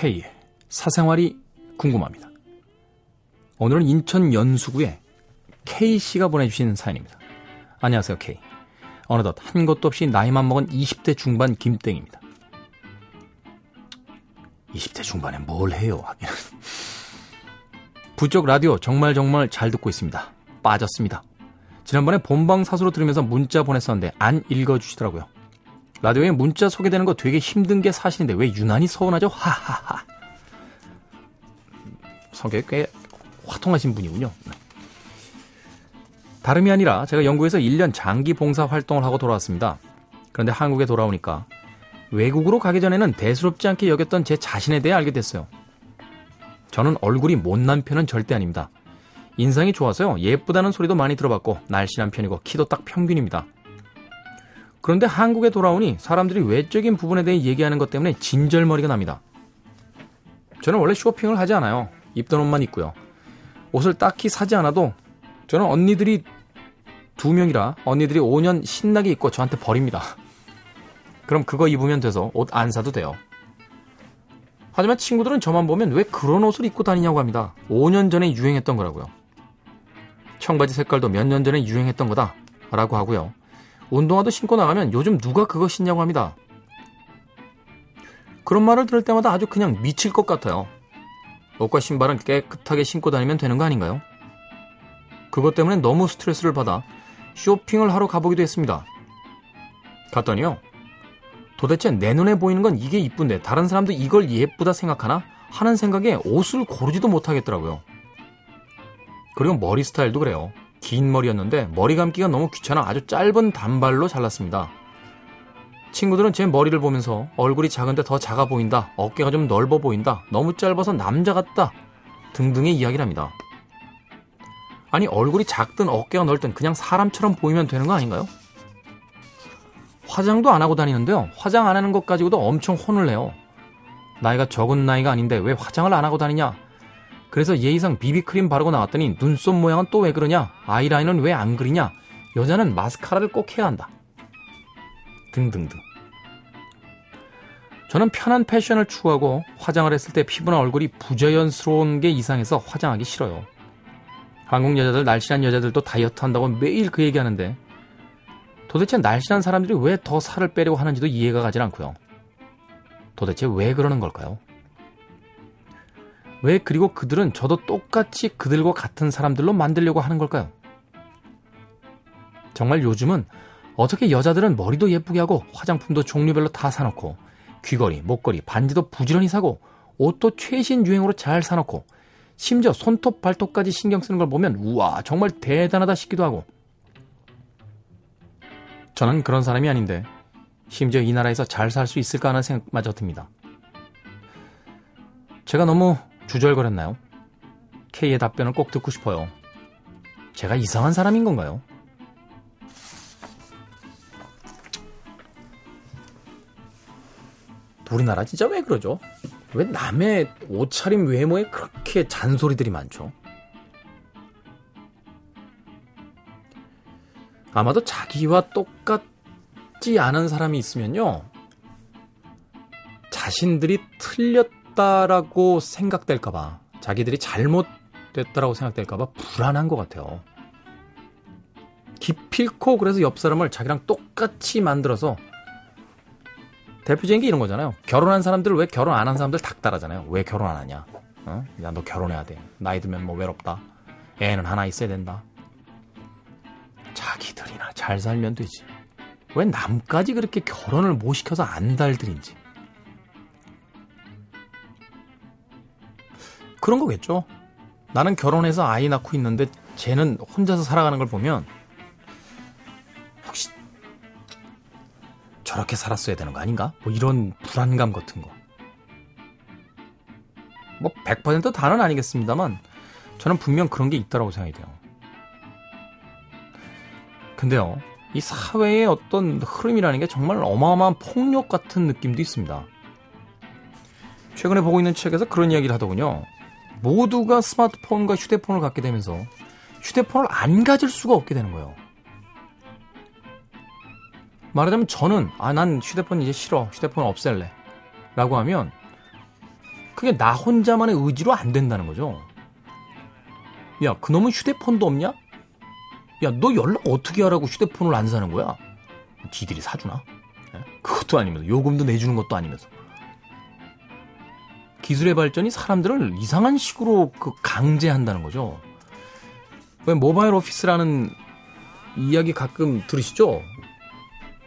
K 사생활이 궁금합니다. 오늘은 인천 연수구에 K씨가 보내주신 사연입니다. 안녕하세요, K. 어느덧 한 것도 없이 나이만 먹은 20대 중반 김땡입니다. 20대 중반에 뭘 해요? 부쩍 라디오 정말 정말 잘 듣고 있습니다. 빠졌습니다. 지난번에 본방 사수로 들으면서 문자 보냈었는데 안 읽어주시더라고요. 라디오에 문자 소개되는 거 되게 힘든 게 사실인데 왜 유난히 서운하죠? 하하하. 성격이 꽤 화통하신 분이군요. 네. 다름이 아니라 제가 영국에서 1년 장기 봉사 활동을 하고 돌아왔습니다. 그런데 한국에 돌아오니까 외국으로 가기 전에는 대수롭지 않게 여겼던 제 자신에 대해 알게 됐어요. 저는 얼굴이 못난 편은 절대 아닙니다. 인상이 좋아서요. 예쁘다는 소리도 많이 들어봤고 날씬한 편이고 키도 딱 평균입니다. 그런데 한국에 돌아오니 사람들이 외적인 부분에 대해 얘기하는 것 때문에 진절머리가 납니다. 저는 원래 쇼핑을 하지 않아요. 입던 옷만 입고요. 옷을 딱히 사지 않아도 저는 언니들이 두 명이라 언니들이 5년 신나게 입고 저한테 버립니다. 그럼 그거 입으면 돼서 옷 안 사도 돼요. 하지만 친구들은 저만 보면 왜 그런 옷을 입고 다니냐고 합니다. 5년 전에 유행했던 거라고요. 청바지 색깔도 몇 년 전에 유행했던 거다. 라고 하고요. 운동화도 신고 나가면 요즘 누가 그거 신냐고 합니다. 그런 말을 들을 때마다 아주 그냥 미칠 것 같아요. 옷과 신발은 깨끗하게 신고 다니면 되는 거 아닌가요? 그것 때문에 너무 스트레스를 받아 쇼핑을 하러 가보기도 했습니다. 갔더니요. 도대체 내 눈에 보이는 건 이게 이쁜데 다른 사람도 이걸 예쁘다 생각하나? 하는 생각에 옷을 고르지도 못하겠더라고요. 그리고 머리 스타일도 그래요. 긴 머리였는데 머리 감기가 너무 귀찮아 아주 짧은 단발로 잘랐습니다. 친구들은 제 머리를 보면서 얼굴이 작은데 더 작아 보인다, 어깨가 좀 넓어 보인다, 너무 짧아서 남자 같다 등등의 이야기를 합니다. 아니 얼굴이 작든 어깨가 넓든 그냥 사람처럼 보이면 되는 거 아닌가요? 화장도 안 하고 다니는데요. 화장 안 하는 것 가지고도 엄청 혼을 내요. 나이가 적은 나이가 아닌데 왜 화장을 안 하고 다니냐? 그래서 예의상 비비크림 바르고 나왔더니 눈썹 모양은 또 왜 그러냐? 아이라인은 왜 안 그리냐? 여자는 마스카라를 꼭 해야 한다. 등등등. 저는 편한 패션을 추구하고 화장을 했을 때 피부나 얼굴이 부자연스러운 게 이상해서 화장하기 싫어요. 한국 여자들, 날씬한 여자들도 다이어트 한다고 매일 그 얘기하는데 도대체 날씬한 사람들이 왜 더 살을 빼려고 하는지도 이해가 가질 않고요. 도대체 왜 그러는 걸까요? 왜 그리고 그들은 저도 똑같이 그들과 같은 사람들로 만들려고 하는 걸까요? 정말 요즘은 어떻게 여자들은 머리도 예쁘게 하고 화장품도 종류별로 다 사놓고 귀걸이, 목걸이, 반지도 부지런히 사고 옷도 최신 유행으로 잘 사놓고 심지어 손톱, 발톱까지 신경 쓰는 걸 보면 우와 정말 대단하다 싶기도 하고 저는 그런 사람이 아닌데 심지어 이 나라에서 잘 살 수 있을까 하는 생각마저 듭니다. 제가 너무 주절거렸나요? K의 답변을 꼭 듣고 싶어요. 제가 이상한 사람인 건가요? 우리나라 진짜 왜 그러죠? 왜 남의 옷차림 외모에 그렇게 잔소리들이 많죠? 아마도 자기와 똑같지 않은 사람이 있으면요. 자신들이 틀렸 다라고 생각될까봐, 자기들이 잘못됐다라고 생각될까봐 불안한 것 같아요. 기필코 그래서 옆 사람을 자기랑 똑같이 만들어서 대표적인 게 이런 거잖아요. 결혼한 사람들 왜 결혼 안 한 사람들 닥달하잖아요. 왜 결혼 안 하냐? 어? 야, 너 결혼해야 돼. 나이 들면 뭐 외롭다. 애는 하나 있어야 된다. 자기들이나 잘 살면 되지. 왜 남까지 그렇게 결혼을 못 시켜서 안달들인지. 그런 거겠죠. 나는 결혼해서 아이 낳고 있는데 쟤는 혼자서 살아가는 걸 보면 혹시 저렇게 살았어야 되는 거 아닌가? 뭐 이런 불안감 같은 거. 뭐 100% 다는 아니겠습니다만 저는 분명 그런 게 있다라고 생각이 돼요. 근데요, 이 사회의 어떤 흐름이라는 게 정말 어마어마한 폭력 같은 느낌도 있습니다. 최근에 보고 있는 책에서 그런 이야기를 하더군요. 모두가 스마트폰과 휴대폰을 갖게 되면서 휴대폰을 안 가질 수가 없게 되는 거예요. 말하자면 저는 아 난 휴대폰 이제 싫어 휴대폰 없앨래 라고 하면 그게 나 혼자만의 의지로 안 된다는 거죠. 야, 그놈은 휴대폰도 없냐? 야, 너 연락 어떻게 하라고 휴대폰을 안 사는 거야? 지들이 사주나? 예? 그것도 아니면서, 요금도 내주는 것도 아니면서. 기술의 발전이 사람들을 이상한 식으로 그 강제한다는 거죠. 왜 모바일 오피스라는 이야기 가끔 들으시죠?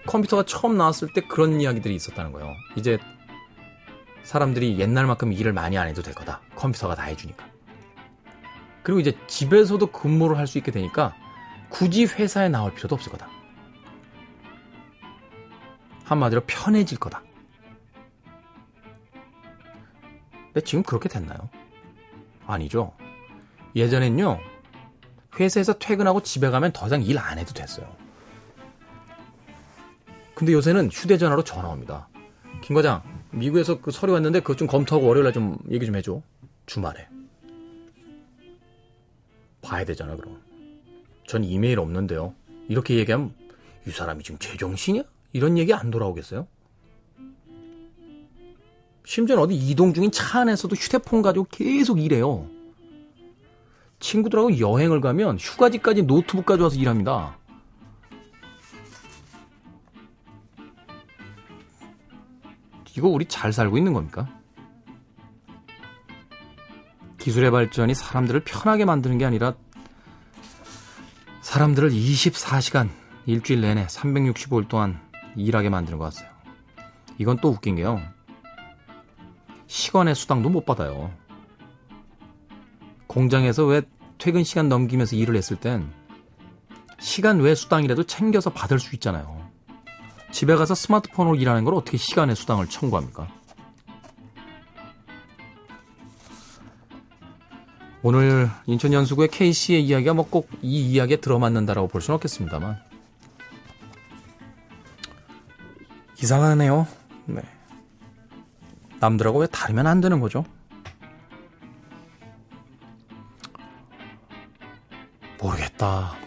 컴퓨터가 처음 나왔을 때 그런 이야기들이 있었다는 거예요. 이제 사람들이 옛날만큼 일을 많이 안 해도 될 거다. 컴퓨터가 다 해주니까. 그리고 이제 집에서도 근무를 할 수 있게 되니까 굳이 회사에 나올 필요도 없을 거다. 한마디로 편해질 거다. 근데 지금 그렇게 됐나요? 아니죠. 예전엔요, 회사에서 퇴근하고 집에 가면 더 이상 일 안 해도 됐어요. 근데 요새는 휴대전화로 전화 옵니다. 김 과장, 미국에서 그 서류 왔는데 그것 좀 검토하고 월요일날 좀 얘기 좀 해줘. 주말에. 봐야 되잖아, 그럼. 전 이메일 없는데요. 이렇게 얘기하면 이 사람이 지금 제정신이야? 이런 얘기 안 돌아오겠어요? 심지어는 어디 이동 중인 차 안에서도 휴대폰 가지고 계속 일해요. 친구들하고 여행을 가면 휴가지까지 노트북 가져와서 일합니다. 이거 우리 잘 살고 있는 겁니까? 기술의 발전이 사람들을 편하게 만드는 게 아니라 사람들을 24시간 일주일 내내 365일 동안 일하게 만드는 것 같아요. 이건 또 웃긴 게요. 시간의 수당도 못 받아요. 공장에서 왜 퇴근 시간 넘기면서 일을 했을 땐 시간 외 수당이라도 챙겨서 받을 수 있잖아요. 집에 가서 스마트폰으로 일하는 걸 어떻게 시간의 수당을 청구합니까? 오늘 인천 연수구의 K씨의 이야기가 뭐 꼭 이 이야기에 들어맞는다라고 볼 수는 없겠습니다만 이상하네요. 네. 남들하고 왜 다르면 안 되는 거죠? 모르겠다.